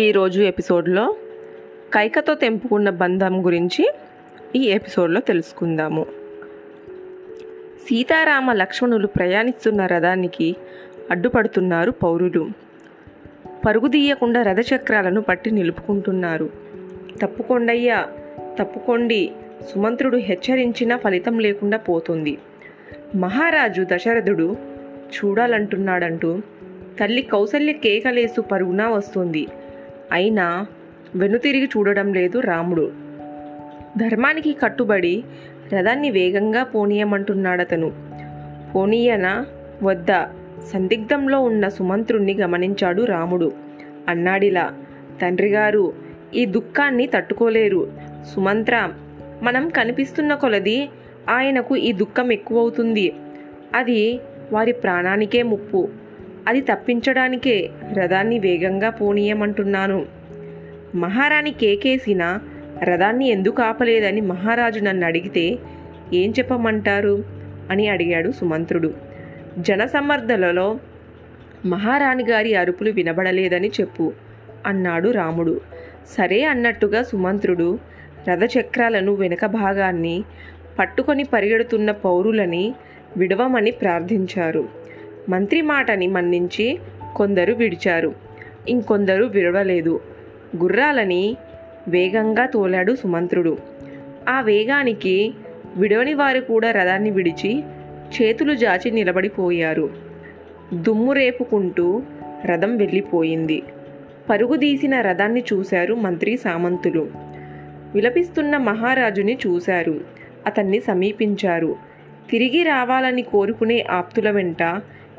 ఈరోజు ఎపిసోడ్లో కైకతో తెంపుకున్న బంధం గురించి ఈ ఎపిసోడ్లో తెలుసుకుందాము. సీతారామ లక్ష్మణులు ప్రయాణిస్తున్న రథానికి అడ్డుపడుతున్నారు పౌరులు. పరుగుదీయకుండా రథచక్రాలను పట్టి నిలుపుకుంటున్నారు. తప్పుకొండయ్యా తప్పుకోండి సుమంత్రుడు హెచ్చరించినా ఫలితం లేకుండా పోతుంది. మహారాజు దశరథుడు చూడాలంటున్నాడంటూ తల్లి కౌసల్య కేకలేసు పరుగునా వస్తుంది. అయినా వెనుతిరిగి చూడడం లేదు రాముడు. ధర్మానికి కట్టుబడి రథాన్ని వేగంగా పోనీయమంటున్నాడతను. పోనీయన వద్ద సందిగ్ధంలో ఉన్న సుమంత్రుణ్ణి గమనించాడు రాముడు. అన్నాడిలా తండ్రిగారు ఈ దుఃఖాన్ని తట్టుకోలేరు. సుమంత్ర మనం కనిపిస్తున్న కొలది ఆయనకు ఈ దుఃఖం ఎక్కువవుతుంది. అది వారి ప్రాణానికే ముప్పు. అది తప్పించడానికే రథాన్ని వేగంగా పోనీయమంటున్నాను. మహారాణి కేకేసిన రథాన్ని ఎందుకు ఆపలేదని మహారాజు నన్ను అడిగితే ఏం చెప్పమంటారు? అని అడిగాడు సుమంత్రుడు. జనసమర్థలలో మహారాణి గారి అరుపులు వినబడలేదని చెప్పు అన్నాడు రాముడు. సరే అన్నట్టుగా సుమంత్రుడు రథచక్రాలను వెనక భాగాన్ని పట్టుకొని పరిగెడుతున్న పౌరులని విడవమని ప్రార్థించారు. మంత్రి మాటని మన్నించి కొందరు విడిచారు. ఇంకొందరు విడవలేదు గుర్రాలని వేగంగా తోలాడు సుమంత్రుడు. ఆ వేగానికి విడవని వారు కూడా రథాన్ని విడిచి చేతులు జాచి నిలబడిపోయారు. దుమ్ము రేపుకుంటూ రథం వెళ్ళిపోయింది. పరుగుదీసిన రథాన్ని చూశారు మంత్రి సామంతులు. విలపిస్తున్న మహారాజుని చూశారు. అతన్ని సమీపించారు. తిరిగి రావాలని కోరుకునే ఆప్తుల వెంట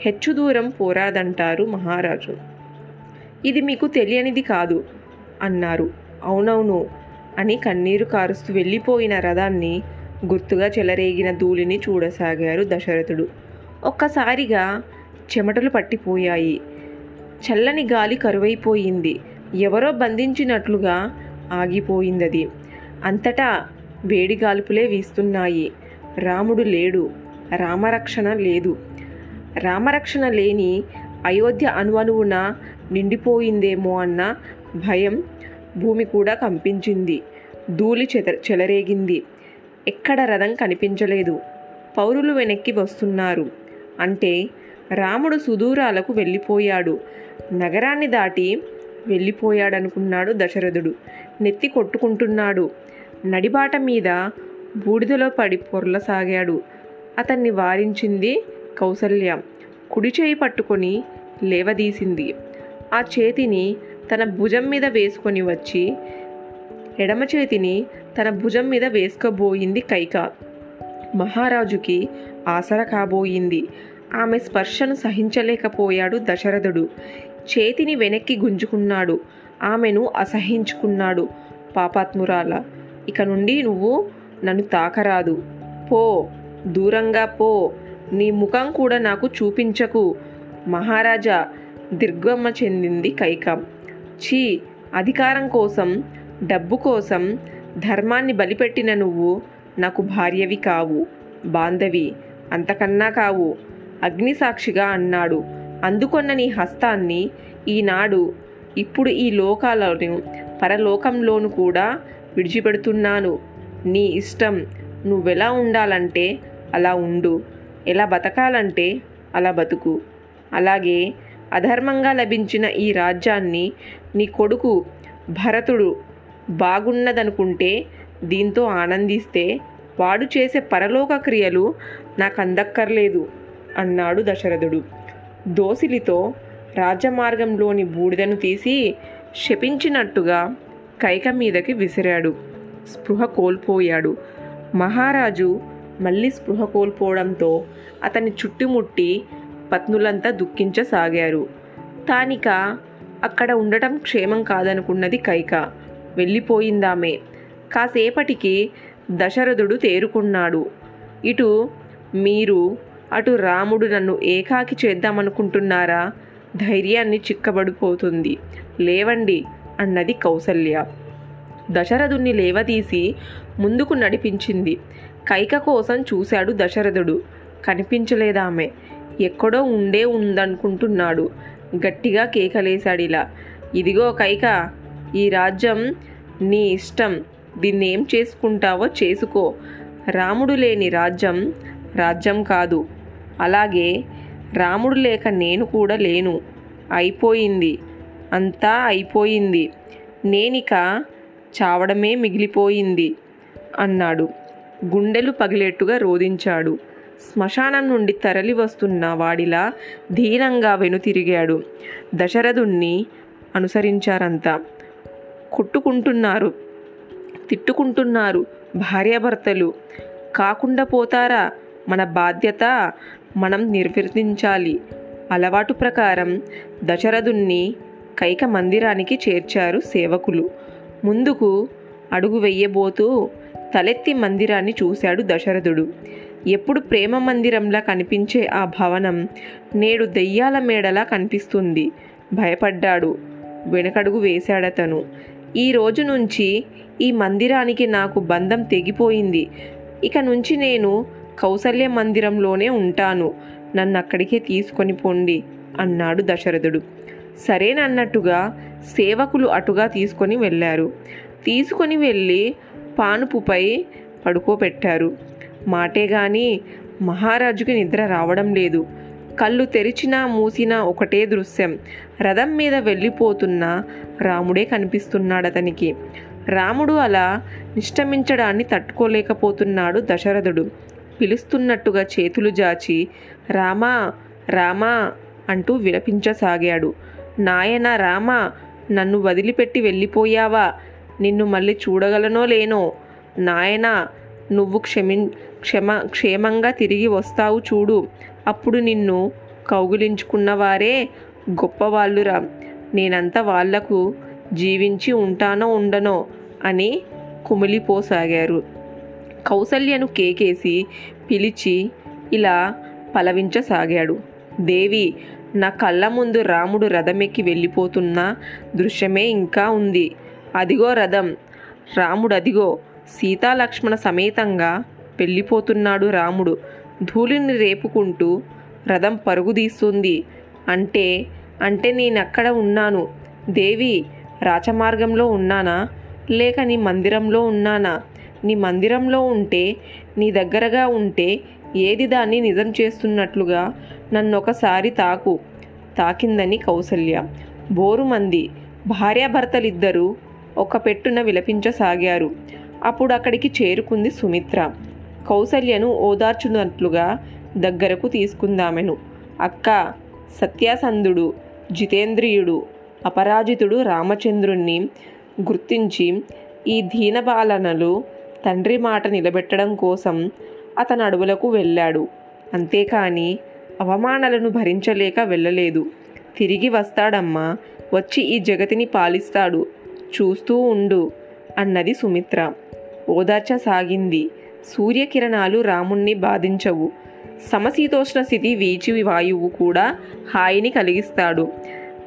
హెచ్చు దూరం పోరాదంటారు మహారాజు. ఇది మీకు తెలియనిది కాదు అన్నారు. అవునవును అని కన్నీరు కారుస్తూ వెళ్ళిపోయిన రథాన్ని గుర్తుగా చెలరేగిన ధూళిని చూడసాగారు దశరథుడు. ఒక్కసారిగా చెమటలు పట్టిపోయాయి. చల్లని గాలి కరువైపోయింది. ఎవరో బంధించినట్లుగా ఆగిపోయిందది. అంతటా వేడి గాల్పులే వీస్తున్నాయి. రాముడు లేడు. రామరక్షణ లేదు. రామరక్షణ లేని అయోధ్య అణువణువున నిండిపోయిందేమో అన్న భయం భూమి కూడా కంపించింది. ధూళి చెద చెలరేగింది. ఎక్కడ రథం కనిపించలేదు. పౌరులు వెనక్కి వస్తున్నారు. అంటే రాముడు సుదూరాలకు వెళ్ళిపోయాడు. నగరాన్ని దాటి వెళ్ళిపోయాడనుకున్నాడు దశరథుడు. నెత్తి కొట్టుకుంటున్నాడు. నడిబాట మీద బూడిదలో పడి పొర్లసాగాడు. అతన్ని వారించింది కౌసల్య కుడి చేయి పట్టుకొని లేవదీసింది. ఆ చేతిని తన భుజం మీద వేసుకొని వచ్చి ఎడమ చేతిని తన భుజం మీద వేసుకోబోయింది కైక. మహారాజుకి ఆసర కాబోయింది. ఆమె స్పర్శను సహించలేకపోయాడు దశరథుడు. చేతిని వెనక్కి గుంజుకున్నాడు. ఆమెను అసహించుకున్నాడు పాపాత్మురాల. ఇక నుండి నువ్వు నన్ను తాకరాదు. పో దూరంగా పో. నీ ముఖం కూడా నాకు చూపించకు. మహారాజా దిర్గమ్మ చెందింది కైక. ఛీ అధికారం కోసం డబ్బు కోసం ధర్మాన్ని బలిపెట్టిన నువ్వు నాకు భార్యవి కావు బాంధవి అంతకన్నా కావు అగ్నిసాక్షిగా అన్నాడు. అందుకొన్న నీ హస్తాన్ని ఈనాడు ఇప్పుడు ఈ లోకాలను పరలోకంలోను కూడా విడిచిపెడుతున్నాను. నీ ఇష్టం నువ్వెలా ఉండాలంటే అలా ఉండు. ఎలా బతకాలంటే అలా బతుకు. అలాగే అధర్మంగా లభించిన ఈ రాజ్యాన్ని నీ కొడుకు భరతుడు బాగున్నదనుకుంటే దీంతో ఆనందిస్తే వాడు చేసే పరలోక క్రియలు నాకు అందక్కర్లేదు అన్నాడు దశరథుడు. దోసిలితో రాజమార్గంలోని బూడిదను తీసి శపించినట్టుగా కైక మీదకి విసిరాడు. స్పృహ కోల్పోయాడు. మహారాజు మళ్ళీ స్పృహ కోల్పోవడంతో అతని చుట్టుముట్టి పత్నులంతా దుఃఖించసాగారు. తానిక అక్కడ ఉండటం క్షేమం కాదనుకున్నది కైక. వెళ్ళిపోయిందామే. కాసేపటికి దశరథుడు తేరుకున్నాడు. ఇటు మీరు అటు రాముడు నన్ను ఏకాకి చేద్దామనుకుంటున్నారా? ధైర్యాన్ని చిక్కబడిపోతుంది. లేవండి అన్నది కౌసల్య. దశరథుణ్ణి లేవదీసి ముందుకు నడిపించింది. కైక కోసం చూశాడు దశరథుడు. కనిపించలేదామె. ఎక్కడో ఉండే ఉందనుకుంటున్నాడు. గట్టిగా కేకలేశాడిలా. ఇదిగో కైక ఈ రాజ్యం నీ ఇష్టం. దీన్ని ఏం చేసుకుంటావో చేసుకో. రాముడు లేని రాజ్యం రాజ్యం కాదు. అలాగే రాముడు లేక నేను కూడా లేను. అయిపోయింది. అంతా అయిపోయింది. నేనిక చావడమే మిగిలిపోయింది అన్నాడు. గుండెలు పగిలేట్టుగా రోధించాడు. శ్మశానం నుండి తరలి వస్తున్న వాడిలా ధీనంగా వెనుతిరిగాడు. దశరథుణ్ణి అనుసరించారంతా. కొట్టుకుంటున్నారు. తిట్టుకుంటున్నారు భార్యాభర్తలు. కాకుండా పోతారా? మన బాధ్యత మనం నిర్వర్తించాలి. అలవాటు ప్రకారం దశరథుణ్ణి కైక మందిరానికి చేర్చారు సేవకులు. ముందుకు అడుగు వెయ్యబోతూ తలెత్తి మందిరాన్ని చూశాడు దశరథుడు. ఎప్పుడు ప్రేమ మందిరంలా కనిపించే ఆ భవనం నేడు దెయ్యాల మేడలా కనిపిస్తుంది. భయపడ్డాడు. వెనకడుగు వేశాడతను. ఈ రోజు నుంచి ఈ మందిరానికి నాకు బంధం తెగిపోయింది. ఇక నుంచి నేను కౌసల్య మందిరంలోనే ఉంటాను. నన్ను అక్కడికే తీసుకొని పోండి అన్నాడు దశరథుడు. సరేనన్నట్టుగా సేవకులు అటుగా తీసుకొని వెళ్ళారు. తీసుకొని వెళ్ళి పానుపుపై పడుకోబెట్టారు. మాటే గాని మహారాజుకి నిద్ర రావడం లేదు. కళ్ళు తెరిచినా మూసినా ఒకటే దృశ్యం. రథం మీద వెళ్ళిపోతున్న రాముడే కనిపిస్తున్నాడు అతనికి రాముడు అలా నిష్టమించడాన్ని తట్టుకోలేకపోతున్నాడు దశరథుడు. పిలుస్తున్నట్టుగా చేతులు జాచి రామా రామా అంటూ విలపించసాగాడు. నాయన రామా నన్ను వదిలిపెట్టి వెళ్ళిపోయావా? నిన్ను మళ్ళీ చూడగలనో లేనో? నాయనా నువ్వు క్షమి క్షమ క్షేమంగా తిరిగి వస్తావు చూడు. అప్పుడు నిన్ను కౌగులించుకున్నవారే గొప్పవాళ్ళురా. నేనంతా వాళ్ళకు జీవించి ఉంటానో ఉండనో అని కుమిలిపోసాగారు. కౌసల్యను కేకేసి పిలిచి ఇలా పలవించసాగాడు. దేవి నా కళ్ళ ముందు రాముడు రథమెక్కి వెళ్ళిపోతున్న దృశ్యమే ఇంకా ఉంది. అదిగో రథం. రాముడు అదిగో సీతాలక్ష్మణ సమేతంగా వెళ్ళిపోతున్నాడు రాముడు. ధూళిని రేపుకుంటూ రథం పరుగుదీస్తుంది. అంటే అంటే నేనక్కడ ఉన్నాను. దేవి రాచమార్గంలో ఉన్నానా? లేక నీ మందిరంలో ఉన్నానా? నీ మందిరంలో ఉంటే నీ దగ్గరగా ఉంటే ఏది దాన్ని నిజం చేస్తున్నట్లుగా నన్నొకసారి తాకు. తాకిందని కౌసల్య. బోరుమంది భార్యాభర్తలిద్దరూ ఒక పెట్టున విలపించసాగారు. అప్పుడు అక్కడికి చేరుకుంది సుమిత్ర. కౌసల్యను ఓదార్చున్నట్లుగా దగ్గరకు తీసుకుందామెను. అక్క సత్యాసంధుడు జితేంద్రియుడు అపరాజితుడు రామచంద్రుణ్ణి గుర్తించి ఈ దీనపాలనలు తండ్రి మాట నిలబెట్టడం కోసం అతని అడవులకు వెళ్ళాడు. అంతేకాని అవమానాలను భరించలేక వెళ్ళలేదు. తిరిగి వస్తాడమ్మా వచ్చి ఈ జగతిని పాలిస్తాడు చూస్తూ ఉండు అన్నది సుమిత్ర. ఓదార్చసాగింది సూర్యకిరణాలు రాముణ్ణి బాధించవు. సమశీతోష్ణ స్థితి వీచి వాయువు కూడా హాయిని కలిగిస్తాడు.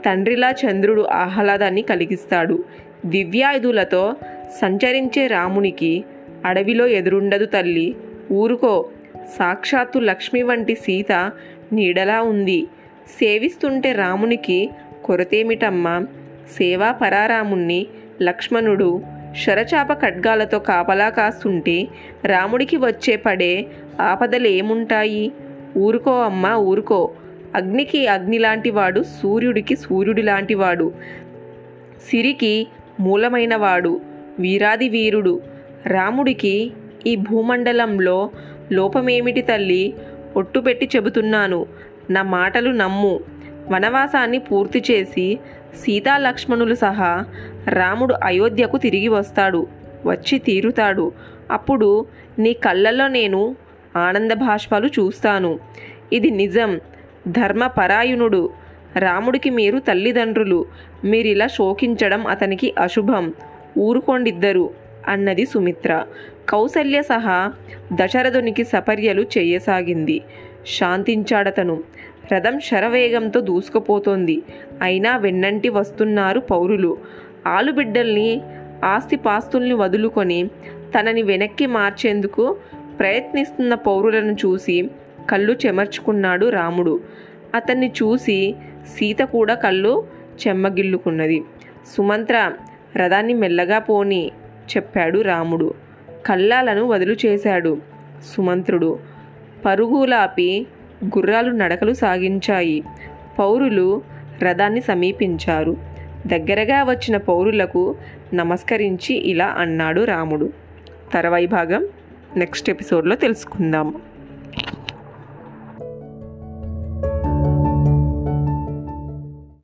తండ్రిలా చంద్రుడు ఆహ్లాదాన్ని కలిగిస్తాడు. దివ్యాయుధులతో సంచరించే రామునికి అడవిలో ఎదురుండదు తల్లి. ఊరుకో. సాక్షాత్తు లక్ష్మి వంటి సీత నీడలా ఉంది. సేవిస్తుంటే రామునికి కొరతేమిటమ్మా? సేవా పరారాముణ్ణి లక్ష్మణుడు శరచాప ఖడ్గాలతో కాపలా కాస్తుంటే రాముడికి వచ్చే పడే ఆపదలేముంటాయి? ఊరుకో అమ్మా ఊరుకో. అగ్నికి అగ్ని లాంటివాడు సూర్యుడికి సూర్యుడి లాంటివాడు సిరికి మూలమైనవాడు వీరాది వీరుడు. రాముడికి ఈ భూమండలంలో లోపమేమిటి తల్లి? ఒట్టు పెట్టి చెబుతున్నాను. నా మాటలు నమ్ము. వనవాసాన్ని పూర్తి చేసి సీతా లక్ష్మణులు సహా రాముడు అయోధ్యకు తిరిగి వస్తాడు. వచ్చి తీరుతాడు. అప్పుడు నీ కళ్ళల్లో నేను ఆనంద భాష్పాలు చూస్తాను. ఇది నిజం. ధర్మపరాయణుడు. రాముడికి మీరు తల్లిదండ్రులు. మీరిలా శోకించడం అతనికి అశుభం. ఊరుకోండిద్దరు అన్నది సుమిత్ర. కౌసల్య సహా దశరథునికి సపర్యలు చేయసాగింది. శాంతించాడతను. రథం శరవేగంతో దూసుకుపోతోంది. అయినా వెన్నంటి వస్తున్నారు పౌరులు. ఆలుబిడ్డల్ని ఆస్తిపాస్తుల్ని వదులుకొని తనని వెనక్కి మార్చేందుకు ప్రయత్నిస్తున్న పౌరులను చూసి కళ్ళు చెమర్చుకున్నాడు రాముడు. అతన్ని చూసి సీత కూడా కళ్ళు చెమ్మగిల్లుకున్నది. సుమంత్ర రథాన్ని మెల్లగా పోని చెప్పాడు రాముడు. కళ్ళాలను వదులు చేశాడు. సుమంత్రుడు పరుగులాపి గుర్రాలు నడకలు సాగించాయి. పౌరులు రథాన్ని సమీపించారు. దగ్గరగా వచ్చిన పౌరులకు నమస్కరించి ఇలా అన్నాడు రాముడు. తర్వాయి భాగం నెక్స్ట్ ఎపిసోడ్లో తెలుసుకుందాం.